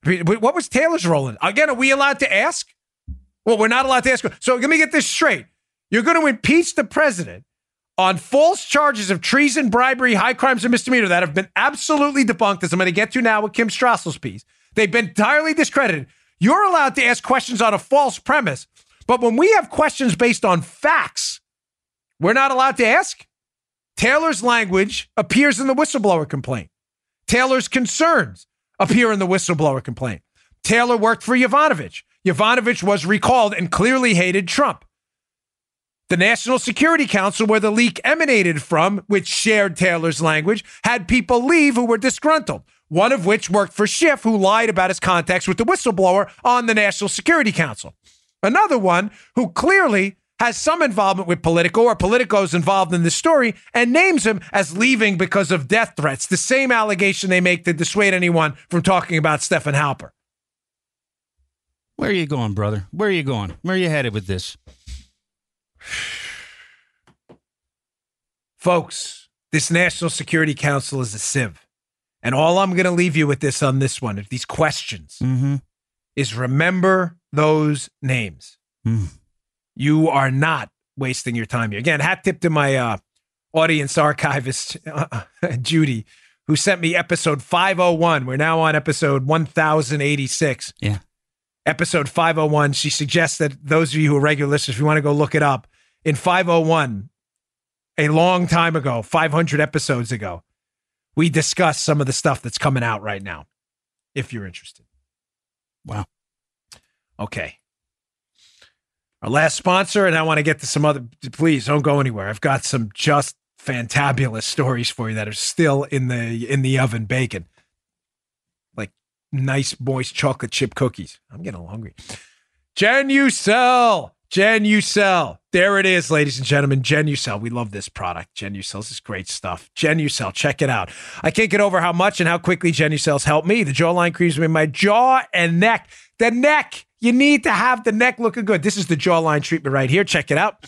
What was Taylor's role in? Again, are we allowed to ask? Well, we're not allowed to ask. So let me get this straight. You're going to impeach the president on false charges of treason, bribery, high crimes, and misdemeanor that have been absolutely debunked, as I'm going to get to now with Kim Strassel's piece. They've been entirely discredited. You're allowed to ask questions on a false premise, but when we have questions based on facts, we're not allowed to ask. Taylor's language appears in the whistleblower complaint. Taylor's concerns appear in the whistleblower complaint. Taylor worked for Yovanovitch. Yovanovitch was recalled and clearly hated Trump. The National Security Council, where the leak emanated from, which shared Taylor's language, had people leave who were disgruntled, one of which worked for Schiff, who lied about his contacts with the whistleblower on the National Security Council. Another one who clearly has some involvement with Politico or Politico's involved in the story and names him as leaving because of death threats, the same allegation they make to dissuade anyone from talking about Stephen Halper. Where are you going, brother? Where are you going? Where are you headed with this? Folks, this National Security Council is a sieve. And all I'm going to leave you with this on this one, if these questions, Mm-hmm. is remember those names. Mm. You are not wasting your time here. Again, hat tip to my uh, audience archivist, uh, Judy, who sent me episode 501. We're now on episode 1086. Yeah. Episode 501. She suggests that those of you who are regular listeners, if you want to go look it up, in 501, a long time ago, 500 episodes ago, we discussed some of the stuff that's coming out right now, if you're interested. Wow. Okay. Our last sponsor, and I want to get to some other. Please don't go anywhere. I've got some just fantabulous stories for you that are still in the in the oven baking, nice moist chocolate chip cookies. I'm getting a little hungry. Genucel, Genucel. There it is, ladies and gentlemen. Genucel. We love this product. Genucel this is great stuff. Genucel, check it out. I can't get over how much and how quickly Genucel's helped me. The jawline creams in my jaw and neck. The neck. You need to have the neck looking good. This is the jawline treatment right here. Check it out.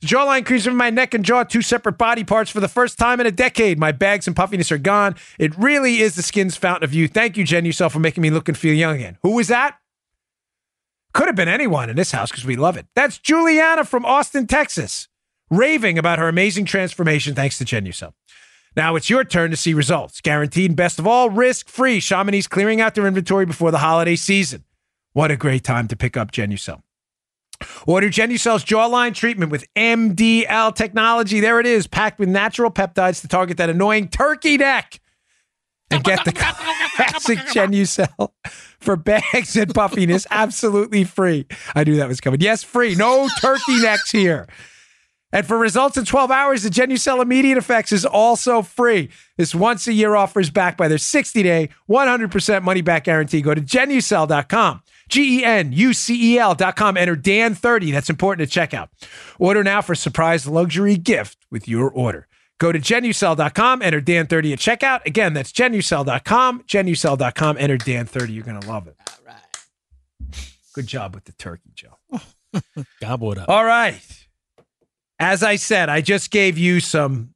The jawline creams in my neck and jaw, two separate body parts for the first time in a decade. My bags and puffiness are gone. It really is the skin's fountain of youth. Thank you, Genucel, for making me look and feel young again. Who was that? Could have been anyone in this house because we love it. That's Juliana from Austin, Texas, raving about her amazing transformation thanks to Genucel. Now it's your turn to see results. Guaranteed, best of all, risk free. Chamonix clearing out their inventory before the holiday season. What a great time to pick up Genucel. Order Genucel's jawline treatment with MDL technology. There it is, packed with natural peptides to target that annoying turkey neck. And get the classic Genucel for bags and puffiness absolutely free. I knew that was coming. Yes, free. No turkey necks here. And for results in 12 hours, the Genucel Immediate Effects is also free. This once a year offer is backed by their 60 day, 100% money back guarantee. Go to genucel.com, G E N U C E L.com. Enter Dan30. That's important to check out. Order now for surprise luxury gift with your order. Go to genucel.com, enter Dan30 at checkout. Again, that's genucel.com, genucel.com, enter Dan30. You're going to love it. All right. Good job with the turkey, Joe. Gobble it up. All right. As I said, I just gave you some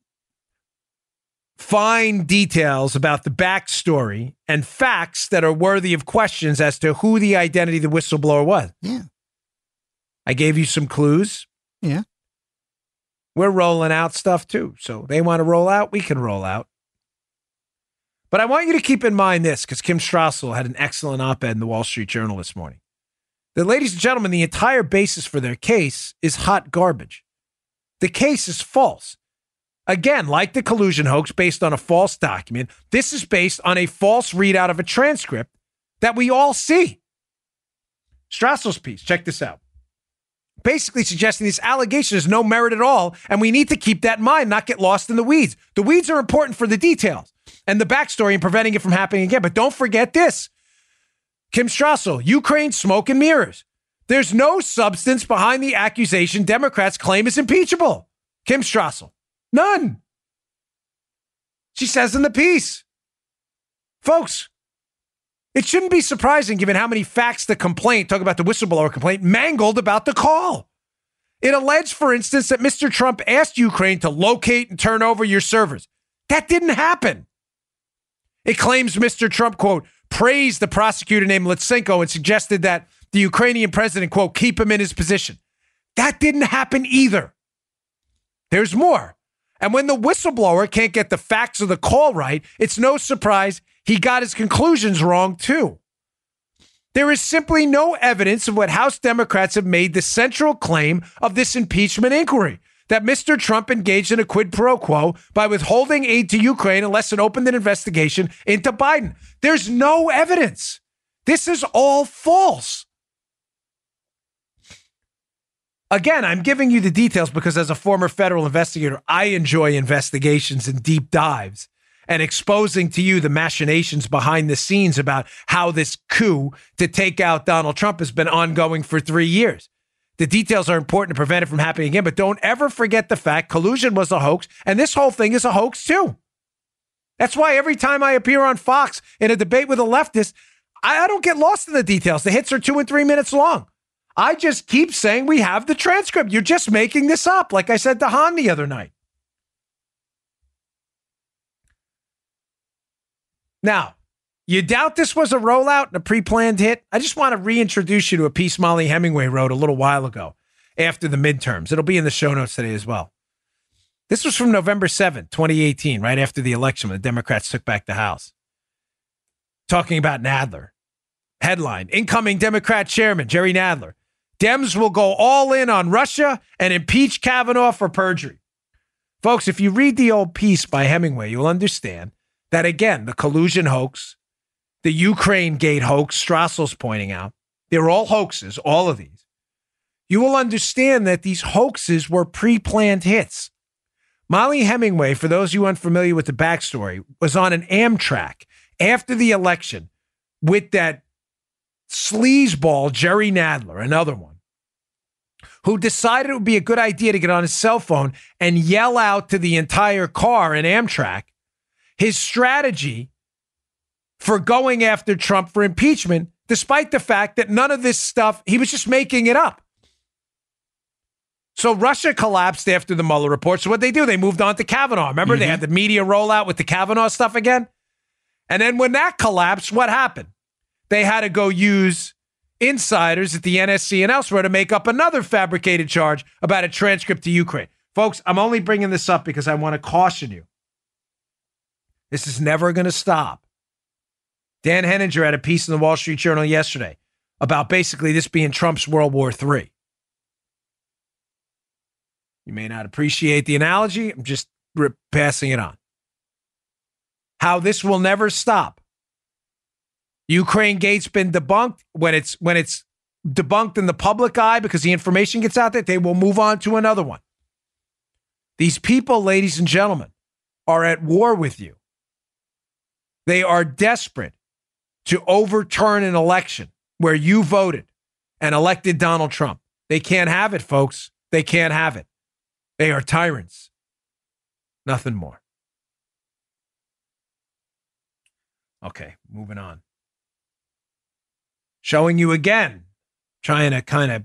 fine details about the backstory and facts that are worthy of questions as to who the identity of the whistleblower was. Yeah. I gave you some clues. Yeah. We're rolling out stuff too. So they want to roll out, we can roll out. But I want you to keep in mind this because Kim Strassel had an excellent op ed in the Wall Street Journal this morning. That, ladies and gentlemen, the entire basis for their case is hot garbage. The case is false. Again, like the collusion hoax based on a false document, this is based on a false readout of a transcript that we all see. Strassel's piece, check this out. Basically suggesting this allegation has no merit at all, and we need to keep that in mind, not get lost in the weeds. The weeds are important for the details and the backstory and preventing it from happening again. But don't forget this Kim Strassel, Ukraine smoke and mirrors. There's no substance behind the accusation Democrats claim is impeachable. Kim Strassel, none. She says in the piece. Folks, it shouldn't be surprising given how many facts the complaint, talk about the whistleblower complaint, mangled about the call. It alleged, for instance, that Mr. Trump asked Ukraine to locate and turn over your servers. That didn't happen. It claims Mr. Trump, quote, praised the prosecutor named Lutsenko and suggested that the Ukrainian president, quote, keep him in his position. That didn't happen either. There's more. And when the whistleblower can't get the facts of the call right, it's no surprise he got his conclusions wrong too. There is simply no evidence of what House Democrats have made the central claim of this impeachment inquiry that Mr. Trump engaged in a quid pro quo by withholding aid to Ukraine unless it opened an investigation into Biden. There's no evidence. This is all false. Again, I'm giving you the details because as a former federal investigator, I enjoy investigations and deep dives and exposing to you the machinations behind the scenes about how this coup to take out Donald Trump has been ongoing for three years. The details are important to prevent it from happening again, but don't ever forget the fact collusion was a hoax, and this whole thing is a hoax too. That's why every time I appear on Fox in a debate with a leftist, I, don't get lost in the details. The hits are two and three minutes long. I just keep saying we have the transcript. You're just making this up, like I said to Hahn the other night. Now, you doubt this was a rollout and a pre planned hit? I just want to reintroduce you to a piece Mollie Hemingway wrote a little while ago after the midterms. It'll be in the show notes today as well. This was from November 7th, 2018, right after the election when the Democrats took back the House. Talking about Nadler. Headline Incoming Democrat Chairman Jerry Nadler. Dems will go all in on Russia and impeach Kavanaugh for perjury. Folks, if you read the old piece by Hemingway, you'll understand that, again, the collusion hoax, the Ukraine gate hoax, Strassel's pointing out, they're all hoaxes, all of these. You will understand that these hoaxes were pre planned hits. Mollie Hemingway, for those of you unfamiliar with the backstory, was on an Amtrak after the election with that sleazeball Jerry Nadler, another one, who decided it would be a good idea to get on his cell phone and yell out to the entire car in Amtrak his strategy for going after Trump for impeachment, despite the fact that none of this stuff, he was just making it up. So Russia collapsed after the Mueller report. So what they do, they moved on to Kavanaugh. Remember, mm-hmm. they had the media rollout with the Kavanaugh stuff again. And then when that collapsed, what happened? They had to go use insiders at the NSC and elsewhere to make up another fabricated charge about a transcript to Ukraine. Folks, I'm only bringing this up because I want to caution you. This is never going to stop. Dan Henninger had a piece in the Wall Street Journal yesterday about basically this being Trump's World War III. You may not appreciate the analogy. I'm just passing it on. How this will never stop. Ukraine gate's been debunked. When it's when it's debunked in the public eye because the information gets out there, they will move on to another one. These people, ladies and gentlemen, are at war with you. They are desperate to overturn an election where you voted and elected Donald Trump. They can't have it, folks. They can't have it. They are tyrants. Nothing more. Okay, moving on. Showing you again, trying to kind of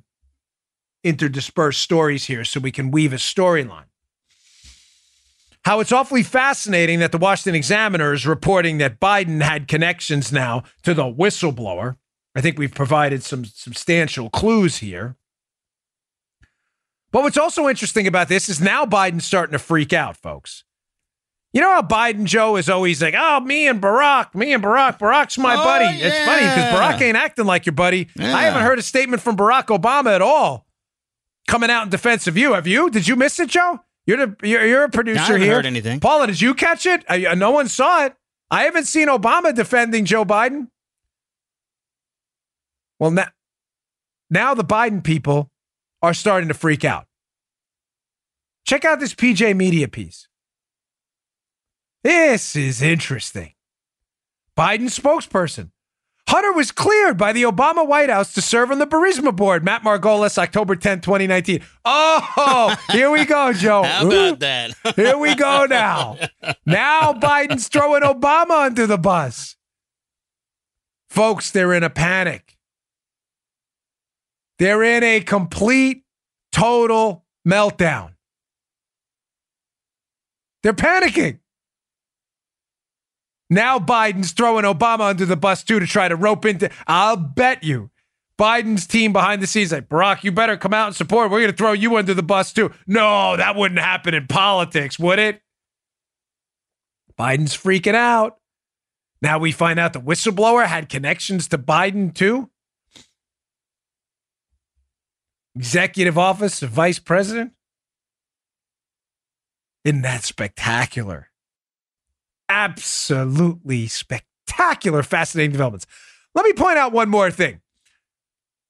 interdisperse stories here so we can weave a storyline how it's awfully fascinating that the Washington Examiner is reporting that Biden had connections now to the whistleblower. I think we've provided some substantial clues here. But what's also interesting about this is now Biden's starting to freak out, folks. You know how Biden Joe is always like, "Oh, me and Barack, me and Barack, Barack's my oh, buddy." Yeah. It's funny because Barack ain't acting like your buddy. Yeah. I haven't heard a statement from Barack Obama at all coming out in defense of you. Have you? Did you miss it, Joe? You're the you're, you're a producer I haven't here. Heard anything? Paula, did you catch it? I, uh, no one saw it. I haven't seen Obama defending Joe Biden. Well, now, now the Biden people are starting to freak out. Check out this PJ Media piece. This is interesting. Biden spokesperson Hunter was cleared by the Obama White House to serve on the Burisma board. Matt Margolis, October 10, 2019. Oh, here we go, Joe. How about that? here we go now. Now Biden's throwing Obama under the bus. Folks, they're in a panic. They're in a complete, total meltdown. They're panicking. Now Biden's throwing Obama under the bus too to try to rope into. I'll bet you Biden's team behind the scenes like Barack, you better come out and support. We're going to throw you under the bus too. No, that wouldn't happen in politics, would it? Biden's freaking out. Now we find out the whistleblower had connections to Biden too. Executive Office of Vice President. Isn't that spectacular? Absolutely spectacular, fascinating developments. Let me point out one more thing.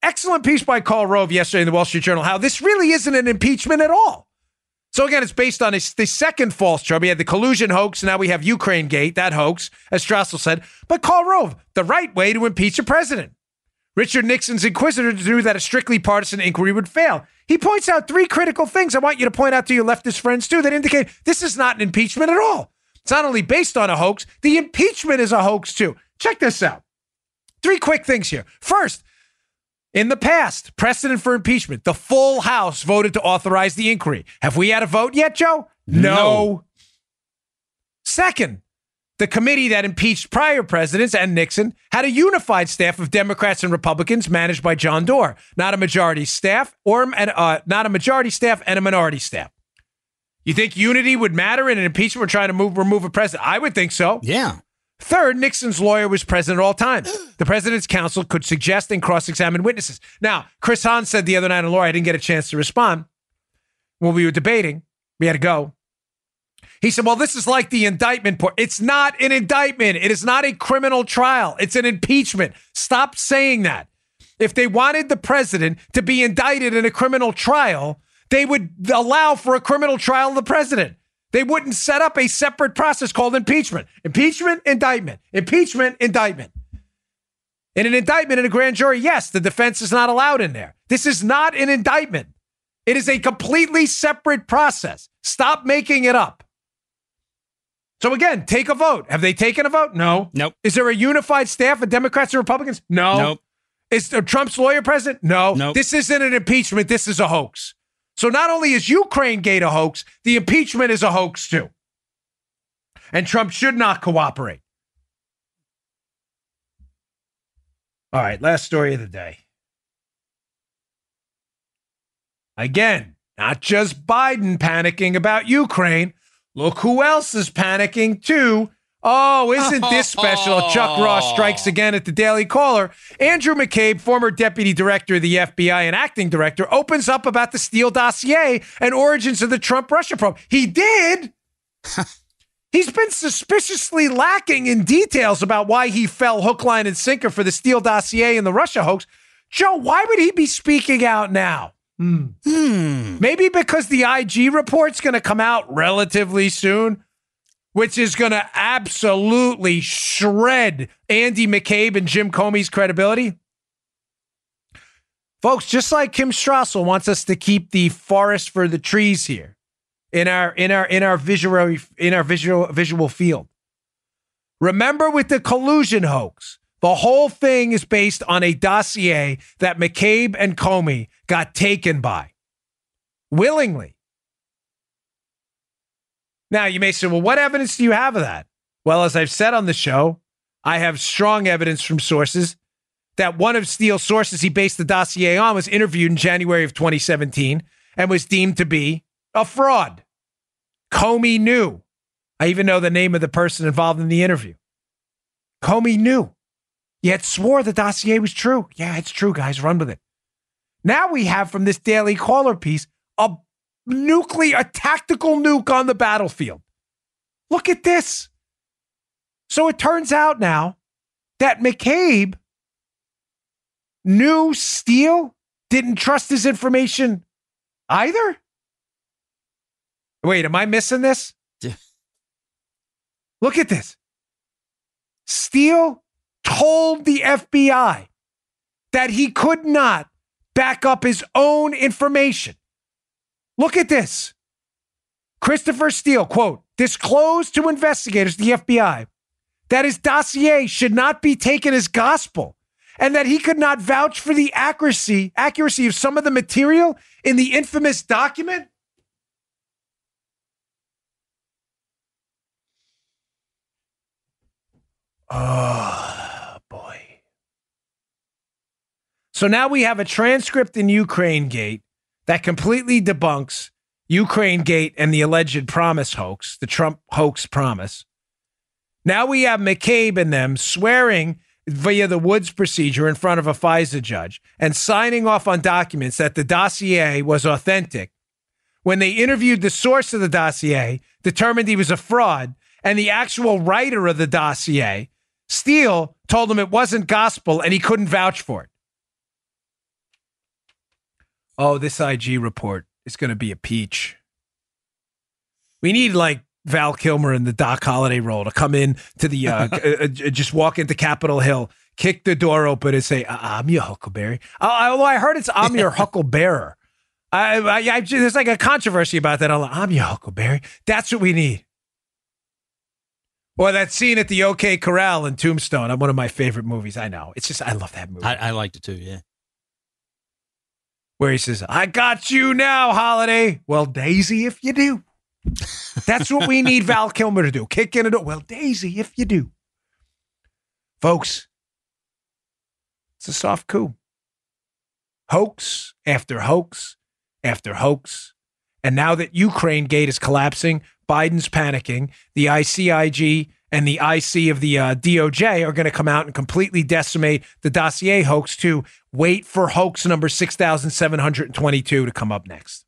excellent piece by Karl Rove yesterday in the Wall Street Journal how this really isn't an impeachment at all. So again, it's based on the second false charge. We had the collusion hoax. Now we have Ukraine Gate, that hoax, as Strassel said. But Karl Rove, the right way to impeach a president. Richard Nixon's inquisitor knew that a strictly partisan inquiry would fail. He points out three critical things I want you to point out to your leftist friends too that indicate this is not an impeachment at all. It's not only based on a hoax, the impeachment is a hoax too. Check this out. Three quick things here. First, in the past, precedent for impeachment, the full House voted to authorize the inquiry. Have we had a vote yet, Joe? No. No. Second, the committee that impeached prior presidents and Nixon had a unified staff of Democrats and Republicans managed by John Doar, not a majority staff or uh, not a majority staff and a minority staff. You think unity would matter in an impeachment? We're trying to move remove a president. I would think so. Yeah. Third, Nixon's lawyer was present at all times. The president's counsel could suggest and cross examine witnesses. Now, Chris Hahn said the other night on Laura, I didn't get a chance to respond when we were debating. We had to go. He said, Well, this is like the indictment part. It's not an indictment. It is not a criminal trial. It's an impeachment. Stop saying that. If they wanted the president to be indicted in a criminal trial, they would allow for a criminal trial of the president. They wouldn't set up a separate process called impeachment. Impeachment, indictment. Impeachment, indictment. In an indictment in a grand jury, yes, the defense is not allowed in there. This is not an indictment. It is a completely separate process. Stop making it up. So again, take a vote. Have they taken a vote? No. Nope. Is there a unified staff of Democrats and Republicans? No. Nope. Is Trump's lawyer present? No. Nope. This isn't an impeachment. This is a hoax. So not only is Ukraine Gate a hoax, the impeachment is a hoax too. And Trump should not cooperate. All right, last story of the day. Again, not just Biden panicking about Ukraine. Look who else is panicking too. Oh, isn't this special? Chuck Ross strikes again at the Daily Caller. Andrew McCabe, former deputy director of the FBI and acting director, opens up about the Steele dossier and origins of the Trump Russia probe. He did. He's been suspiciously lacking in details about why he fell hook, line, and sinker for the Steele dossier and the Russia hoax. Joe, why would he be speaking out now? Hmm. Maybe because the IG report's going to come out relatively soon, which is going to absolutely shred Andy McCabe and Jim Comey's credibility. Folks, just like Kim Strassel wants us to keep the forest for the trees here in our in our in our visual in our visual visual field. Remember with the collusion hoax, the whole thing is based on a dossier that McCabe and Comey got taken by willingly. Now, you may say, well, what evidence do you have of that? Well, as I've said on the show, I have strong evidence from sources that one of Steele's sources he based the dossier on was interviewed in January of 2017 and was deemed to be a fraud. Comey knew. I even know the name of the person involved in the interview. Comey knew, yet swore the dossier was true. Yeah, it's true, guys. Run with it. Now we have from this Daily Caller piece a nuclear, a tactical nuke on the battlefield. Look at this. So it turns out now that McCabe knew Steele didn't trust his information either. Wait, am I missing this? Look at this. Steele told the FBI that he could not back up his own information. Look at this. Christopher Steele, quote, disclosed to investigators, the FBI, that his dossier should not be taken as gospel and that he could not vouch for the accuracy accuracy of some of the material in the infamous document. Oh boy. So now we have a transcript in Ukraine Gate that completely debunks Ukraine Gate and the alleged promise hoax, the Trump hoax promise. Now we have McCabe and them swearing via the Woods procedure in front of a FISA judge and signing off on documents that the dossier was authentic. When they interviewed the source of the dossier, determined he was a fraud, and the actual writer of the dossier, Steele, told him it wasn't gospel and he couldn't vouch for it. Oh, this IG report is going to be a peach. We need like Val Kilmer and the Doc Holliday role to come in to the uh, uh, uh, just walk into Capitol Hill, kick the door open, and say, "I'm your Huckleberry." Although I heard it's "I'm your Hucklebearer." I, I, I, there's like a controversy about that. I'm, like, I'm your Huckleberry. That's what we need. Or that scene at the OK Corral in Tombstone. I'm one of my favorite movies. I know. It's just I love that movie. I, I liked it too. Yeah. Where he says, "I got you now, Holliday." Well, Daisy, if you do. That's what we need Val Kilmer to do. Kick in a door. Well, Daisy, if you do. Folks, it's a soft coup. Hoax after hoax after hoax. And now that Ukraine gate is collapsing, Biden's panicking, the ICIG and the IC of the uh, DOJ are going to come out and completely decimate the dossier hoax to wait for hoax number 6,722 to come up next.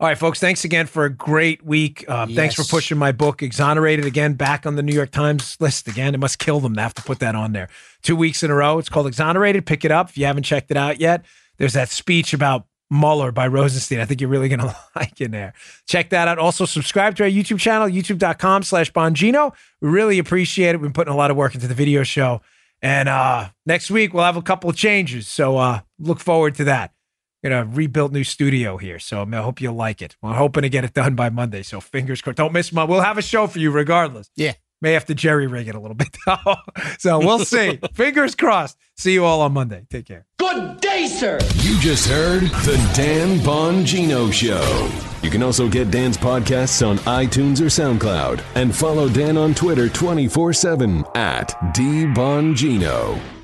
All right, folks, thanks again for a great week. Uh, yes. Thanks for pushing my book, Exonerated, again, back on the New York Times list again. It must kill them to have to put that on there. Two weeks in a row. It's called Exonerated. Pick it up if you haven't checked it out yet. There's that speech about Mueller by Rosenstein. I think you're really going to like in there. Check that out. Also, subscribe to our YouTube channel, youtube.com slash Bongino. We really appreciate it. We've been putting a lot of work into the video show. And uh, next week, we'll have a couple of changes. So uh, look forward to that gonna rebuild new studio here, so I hope you'll like it. We're hoping to get it done by Monday, so fingers crossed. Don't miss my. We'll have a show for you regardless. Yeah, may have to jerry rig it a little bit though. so we'll see. fingers crossed. See you all on Monday. Take care. Good day, sir. You just heard the Dan Bongino Show. You can also get Dan's podcasts on iTunes or SoundCloud, and follow Dan on Twitter twenty four seven at dbongino.